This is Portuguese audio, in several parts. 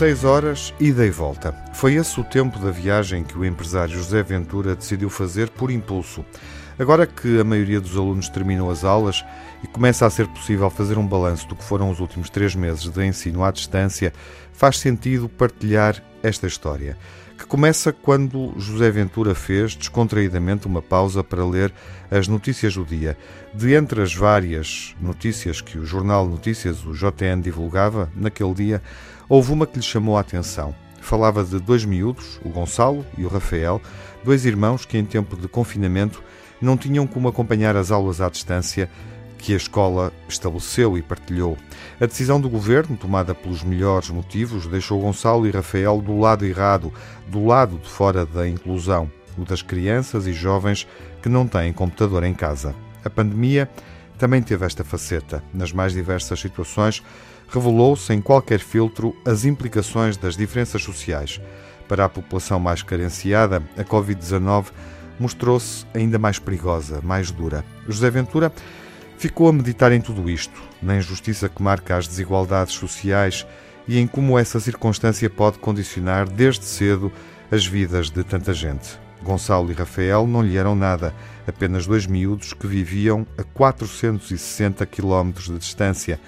6 horas, ida e volta. Foi esse o tempo da viagem que o empresário José Ventura decidiu fazer por impulso. Agora que a maioria dos alunos terminou as aulas e começa a ser possível fazer um balanço do que foram os últimos três meses de ensino à distância, faz sentido partilhar esta história, que começa quando José Ventura fez descontraídamente uma pausa para ler as notícias do dia. De entre as várias notícias que o jornal Notícias, o JN, divulgava naquele dia, houve uma que lhe chamou a atenção. Falava de dois miúdos, o Gonçalo e o Rafael, dois irmãos que, em tempo de confinamento, não tinham como acompanhar as aulas à distância que a escola estabeleceu e partilhou. A decisão do governo, tomada pelos melhores motivos, deixou Gonçalo e Rafael do lado errado, do lado de fora da inclusão, o das crianças e jovens que não têm computador em casa. A pandemia também teve esta faceta. Nas mais diversas situações, revelou, sem qualquer filtro, as implicações das diferenças sociais. Para a população mais carenciada, a Covid-19 mostrou-se ainda mais perigosa, mais dura. José Ventura ficou a meditar em tudo isto, na injustiça que marca as desigualdades sociais e em como essa circunstância pode condicionar desde cedo as vidas de tanta gente. Gonçalo e Rafael não lhe eram nada, apenas dois miúdos que viviam a 460 quilómetros de distância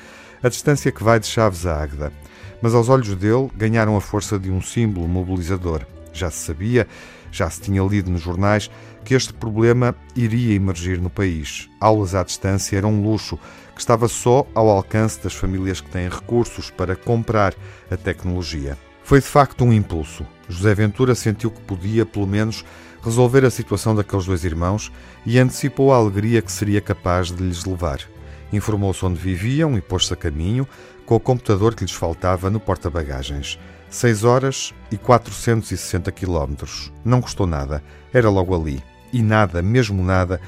a distância que vai de Chaves a Águeda. Mas aos olhos dele ganharam a força de um símbolo mobilizador. Já se sabia, já se tinha lido nos jornais, que este problema iria emergir no país. Aulas à distância eram um luxo que estava só ao alcance das famílias que têm recursos para comprar a tecnologia. Foi de facto um impulso. José Ventura sentiu que podia, pelo menos, resolver a situação daqueles dois irmãos e antecipou a alegria que seria capaz de lhes levar. Informou-se onde viviam e pôs-se a caminho, com o computador que lhes faltava no porta-bagagens. 6 horas e 460 quilómetros. Não custou nada, era logo ali. E nada, mesmo nada,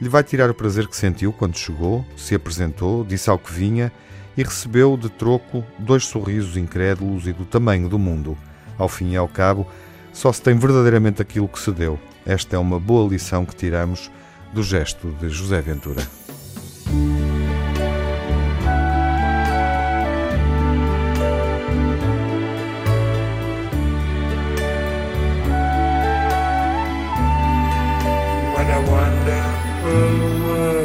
lhe vai tirar o prazer que sentiu quando chegou, se apresentou, disse ao que vinha e recebeu de troco dois sorrisos incrédulos e do tamanho do mundo. Ao fim e ao cabo, só se tem verdadeiramente aquilo que se deu. Esta é uma boa lição que tiramos do gesto de José Ventura. wonderful world.